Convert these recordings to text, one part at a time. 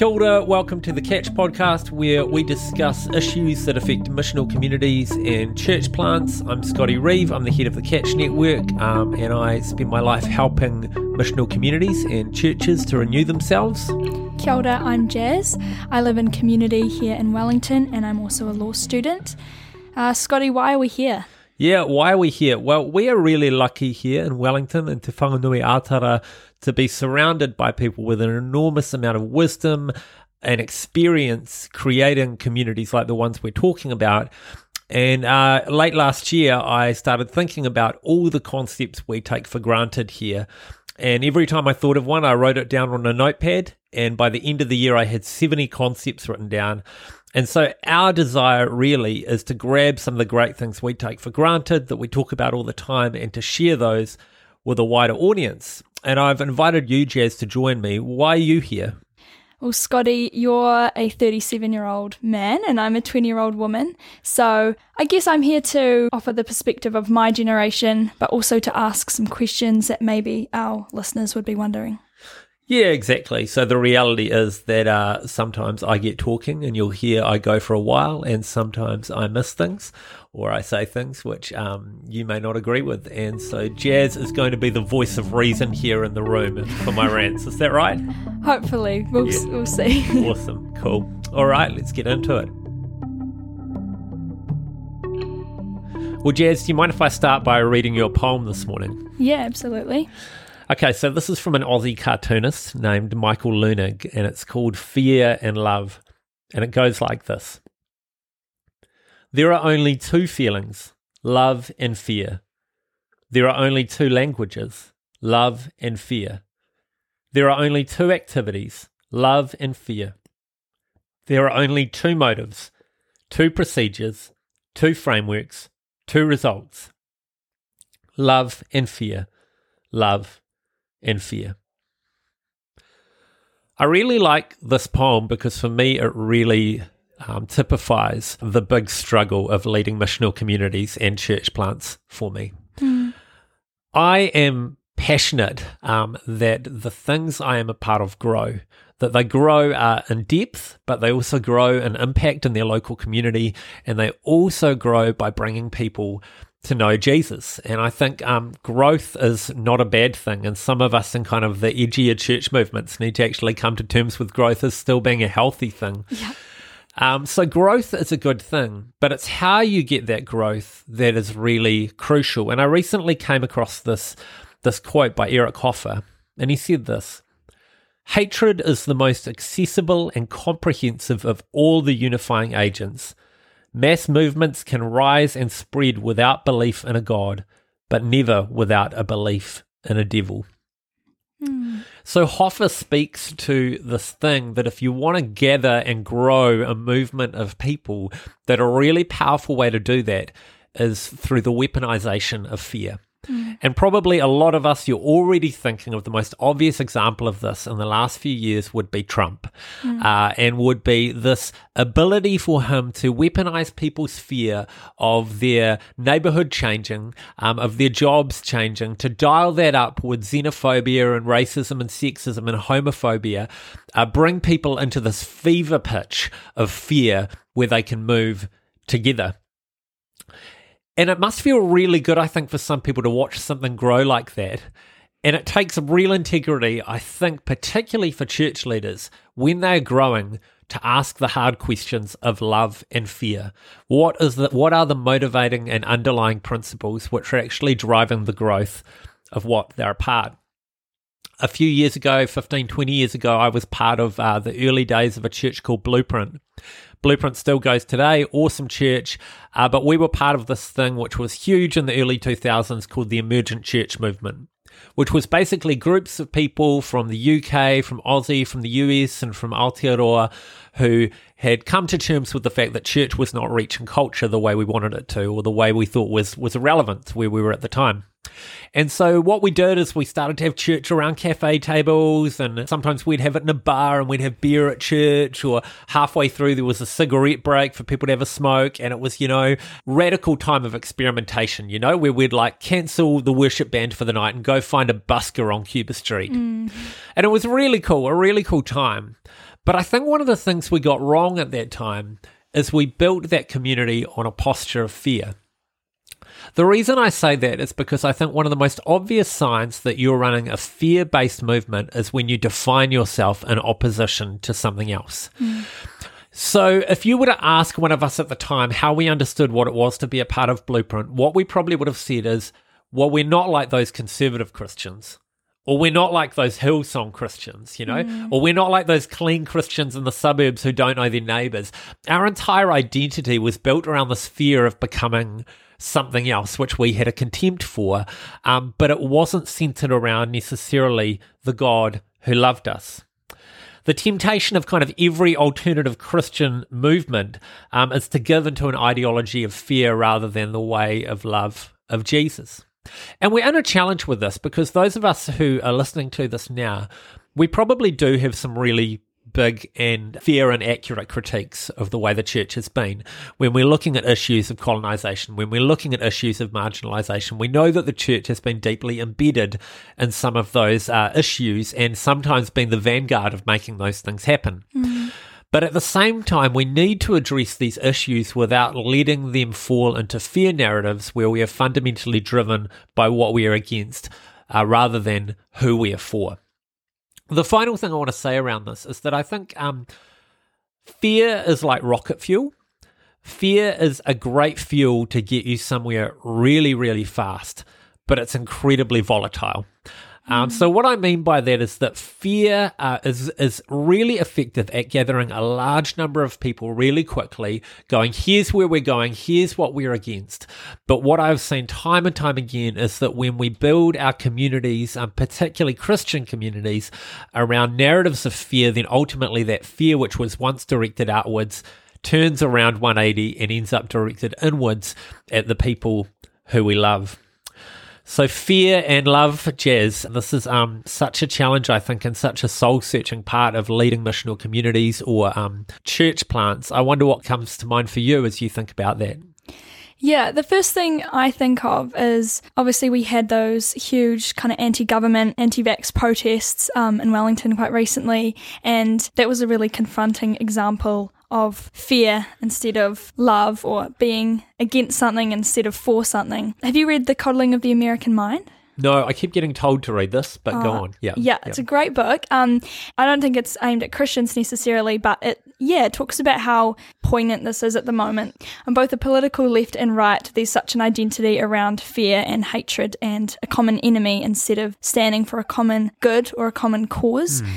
Kia ora, welcome to the Catch podcast, where we discuss issues that affect missional communities and church plants. I'm Scotty Reeve, I'm the head of the Catch Network, um, and I spend my life helping missional communities and churches to renew themselves. Kia ora, I'm Jazz. I live in community here in Wellington, and I'm also a law student. Uh, Scotty, why are we here? Yeah, why are we here? Well, we are really lucky here in Wellington and Te Whanganui-a-Tara to be surrounded by people with an enormous amount of wisdom and experience creating communities like the ones we're talking about. And uh, late last year, I started thinking about all the concepts we take for granted here. And every time I thought of one, I wrote it down on a notepad. And by the end of the year, I had 70 concepts written down. And so our desire really is to grab some of the great things we take for granted that we talk about all the time and to share those with a wider audience. And I've invited you, Jazz, to join me. Why are you here? Well, Scotty, you're a 37 year old man and I'm a 20 year old woman. So I guess I'm here to offer the perspective of my generation, but also to ask some questions that maybe our listeners would be wondering. Yeah, exactly. So the reality is that uh, sometimes I get talking and you'll hear I go for a while, and sometimes I miss things or I say things which um, you may not agree with. And so Jazz is going to be the voice of reason here in the room for my rants. Is that right? Hopefully. We'll, yeah. we'll see. awesome. Cool. All right, let's get into it. Well, Jazz, do you mind if I start by reading your poem this morning? Yeah, absolutely. Okay, so this is from an Aussie cartoonist named Michael Leunig, and it's called Fear and Love. And it goes like this There are only two feelings love and fear. There are only two languages love and fear. There are only two activities love and fear. There are only two motives, two procedures, two frameworks, two results love and fear, love and fear. I really like this poem because for me it really um, typifies the big struggle of leading missional communities and church plants for me. Mm. I am passionate um, that the things I am a part of grow, that they grow uh, in depth, but they also grow in impact in their local community, and they also grow by bringing people to know Jesus. And I think um, growth is not a bad thing. And some of us in kind of the edgier church movements need to actually come to terms with growth as still being a healthy thing. Yeah. Um, so growth is a good thing, but it's how you get that growth that is really crucial. And I recently came across this this quote by Eric Hoffer, and he said this. Hatred is the most accessible and comprehensive of all the unifying agents. Mass movements can rise and spread without belief in a God, but never without a belief in a devil. Mm. So Hoffer speaks to this thing that if you want to gather and grow a movement of people, that a really powerful way to do that is through the weaponization of fear. Mm. And probably a lot of us, you're already thinking of the most obvious example of this in the last few years would be Trump, mm. uh, and would be this ability for him to weaponize people's fear of their neighborhood changing, um, of their jobs changing, to dial that up with xenophobia and racism and sexism and homophobia, uh, bring people into this fever pitch of fear where they can move together. And it must feel really good, I think, for some people to watch something grow like that. And it takes real integrity, I think, particularly for church leaders when they're growing, to ask the hard questions of love and fear. What is the, what are the motivating and underlying principles which are actually driving the growth of what they're a part? A few years ago, 15, 20 years ago, I was part of uh, the early days of a church called Blueprint. Blueprint still goes today, awesome church. Uh, but we were part of this thing which was huge in the early 2000s called the Emergent Church Movement, which was basically groups of people from the UK, from Aussie, from the US, and from Aotearoa who had come to terms with the fact that church was not reaching culture the way we wanted it to, or the way we thought was, was relevant to where we were at the time. And so what we did is we started to have church around cafe tables and sometimes we'd have it in a bar and we'd have beer at church or halfway through there was a cigarette break for people to have a smoke and it was, you know, radical time of experimentation, you know, where we'd like cancel the worship band for the night and go find a busker on Cuba Street. Mm. And it was really cool, a really cool time. But I think one of the things we got wrong at that time is we built that community on a posture of fear. The reason I say that is because I think one of the most obvious signs that you're running a fear based movement is when you define yourself in opposition to something else. Mm. So, if you were to ask one of us at the time how we understood what it was to be a part of Blueprint, what we probably would have said is, well, we're not like those conservative Christians. Or we're not like those Hillsong Christians, you know? Mm. Or we're not like those clean Christians in the suburbs who don't know their neighbors. Our entire identity was built around this fear of becoming something else, which we had a contempt for, um, but it wasn't centered around necessarily the God who loved us. The temptation of kind of every alternative Christian movement um, is to give into an ideology of fear rather than the way of love of Jesus. And we're in a challenge with this because those of us who are listening to this now, we probably do have some really big and fair and accurate critiques of the way the church has been. When we're looking at issues of colonization, when we're looking at issues of marginalization, we know that the church has been deeply embedded in some of those uh, issues and sometimes been the vanguard of making those things happen. Mm-hmm. But at the same time, we need to address these issues without letting them fall into fear narratives where we are fundamentally driven by what we are against uh, rather than who we are for the final thing I want to say around this is that I think um, fear is like rocket fuel. Fear is a great fuel to get you somewhere really, really fast, but it's incredibly volatile. Um, so what I mean by that is that fear uh, is is really effective at gathering a large number of people really quickly, going here's where we're going, here's what we're against. But what I've seen time and time again is that when we build our communities, um, particularly Christian communities, around narratives of fear, then ultimately that fear which was once directed outwards turns around 180 and ends up directed inwards at the people who we love. So fear and love for Jazz. This is um, such a challenge, I think, and such a soul searching part of leading missional communities or um, church plants. I wonder what comes to mind for you as you think about that. Yeah, the first thing I think of is obviously we had those huge kind of anti government, anti vax protests um, in Wellington quite recently, and that was a really confronting example of fear instead of love or being against something instead of for something. Have you read The Coddling of the American Mind? No, I keep getting told to read this, but go on. Yeah. Yeah, it's a great book. Um, I don't think it's aimed at Christians necessarily, but it, yeah, it talks about how poignant this is at the moment. On both the political left and right, there's such an identity around fear and hatred and a common enemy instead of standing for a common good or a common cause. Mm.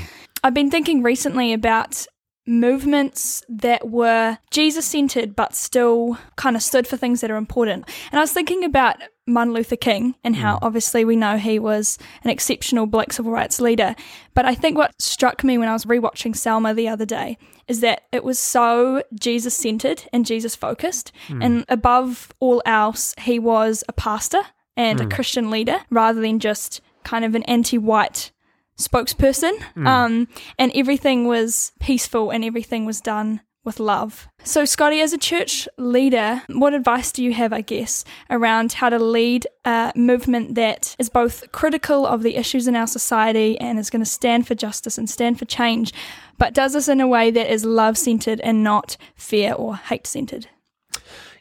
I've been thinking recently about movements that were Jesus centered but still kind of stood for things that are important. And I was thinking about Martin Luther King and how mm. obviously we know he was an exceptional black civil rights leader. But I think what struck me when I was rewatching Selma the other day is that it was so Jesus centered and Jesus focused. Mm. And above all else, he was a pastor and mm. a Christian leader rather than just kind of an anti white spokesperson. Mm. Um, and everything was peaceful and everything was done with love. So, Scotty, as a church leader, what advice do you have, I guess, around how to lead a movement that is both critical of the issues in our society and is going to stand for justice and stand for change, but does this in a way that is love centered and not fear or hate centered?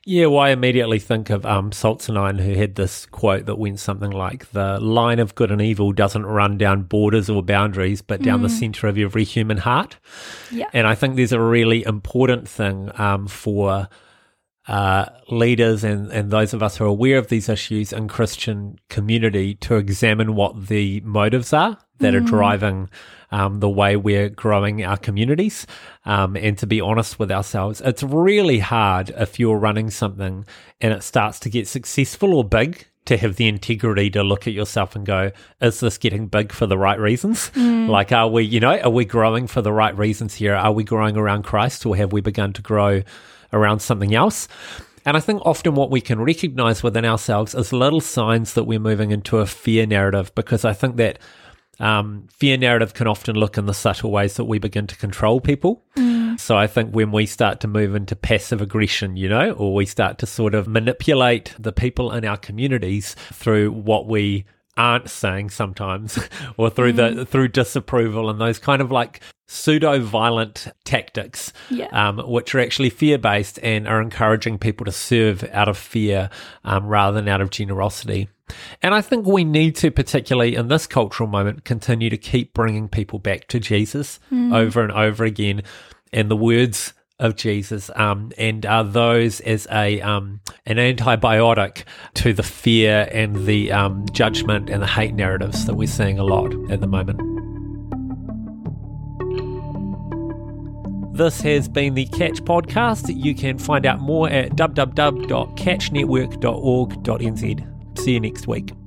Yeah, well, I immediately think of um, Solzhenitsyn, who had this quote that went something like, The line of good and evil doesn't run down borders or boundaries, but down mm. the center of every human heart. Yeah. And I think there's a really important thing um, for uh, leaders and, and those of us who are aware of these issues in Christian community to examine what the motives are that mm. are driving um, the way we're growing our communities, um, and to be honest with ourselves. It's really hard if you're running something and it starts to get successful or big to have the integrity to look at yourself and go, is this getting big for the right reasons? Mm. Like, are we, you know, are we growing for the right reasons here? Are we growing around Christ or have we begun to grow around something else? And I think often what we can recognize within ourselves is little signs that we're moving into a fear narrative because I think that um, fear narrative can often look in the subtle ways that we begin to control people. Mm. So I think when we start to move into passive aggression, you know, or we start to sort of manipulate the people in our communities through what we aren't saying sometimes or through mm. the through disapproval and those kind of like pseudo violent tactics yeah. um, which are actually fear based and are encouraging people to serve out of fear um, rather than out of generosity and I think we need to, particularly in this cultural moment, continue to keep bringing people back to Jesus mm. over and over again. And the words of Jesus, um, and are those as a um, an antibiotic to the fear and the um, judgment and the hate narratives that we're seeing a lot at the moment. This has been the Catch Podcast. You can find out more at www.catchnetwork.org.nz. See you next week.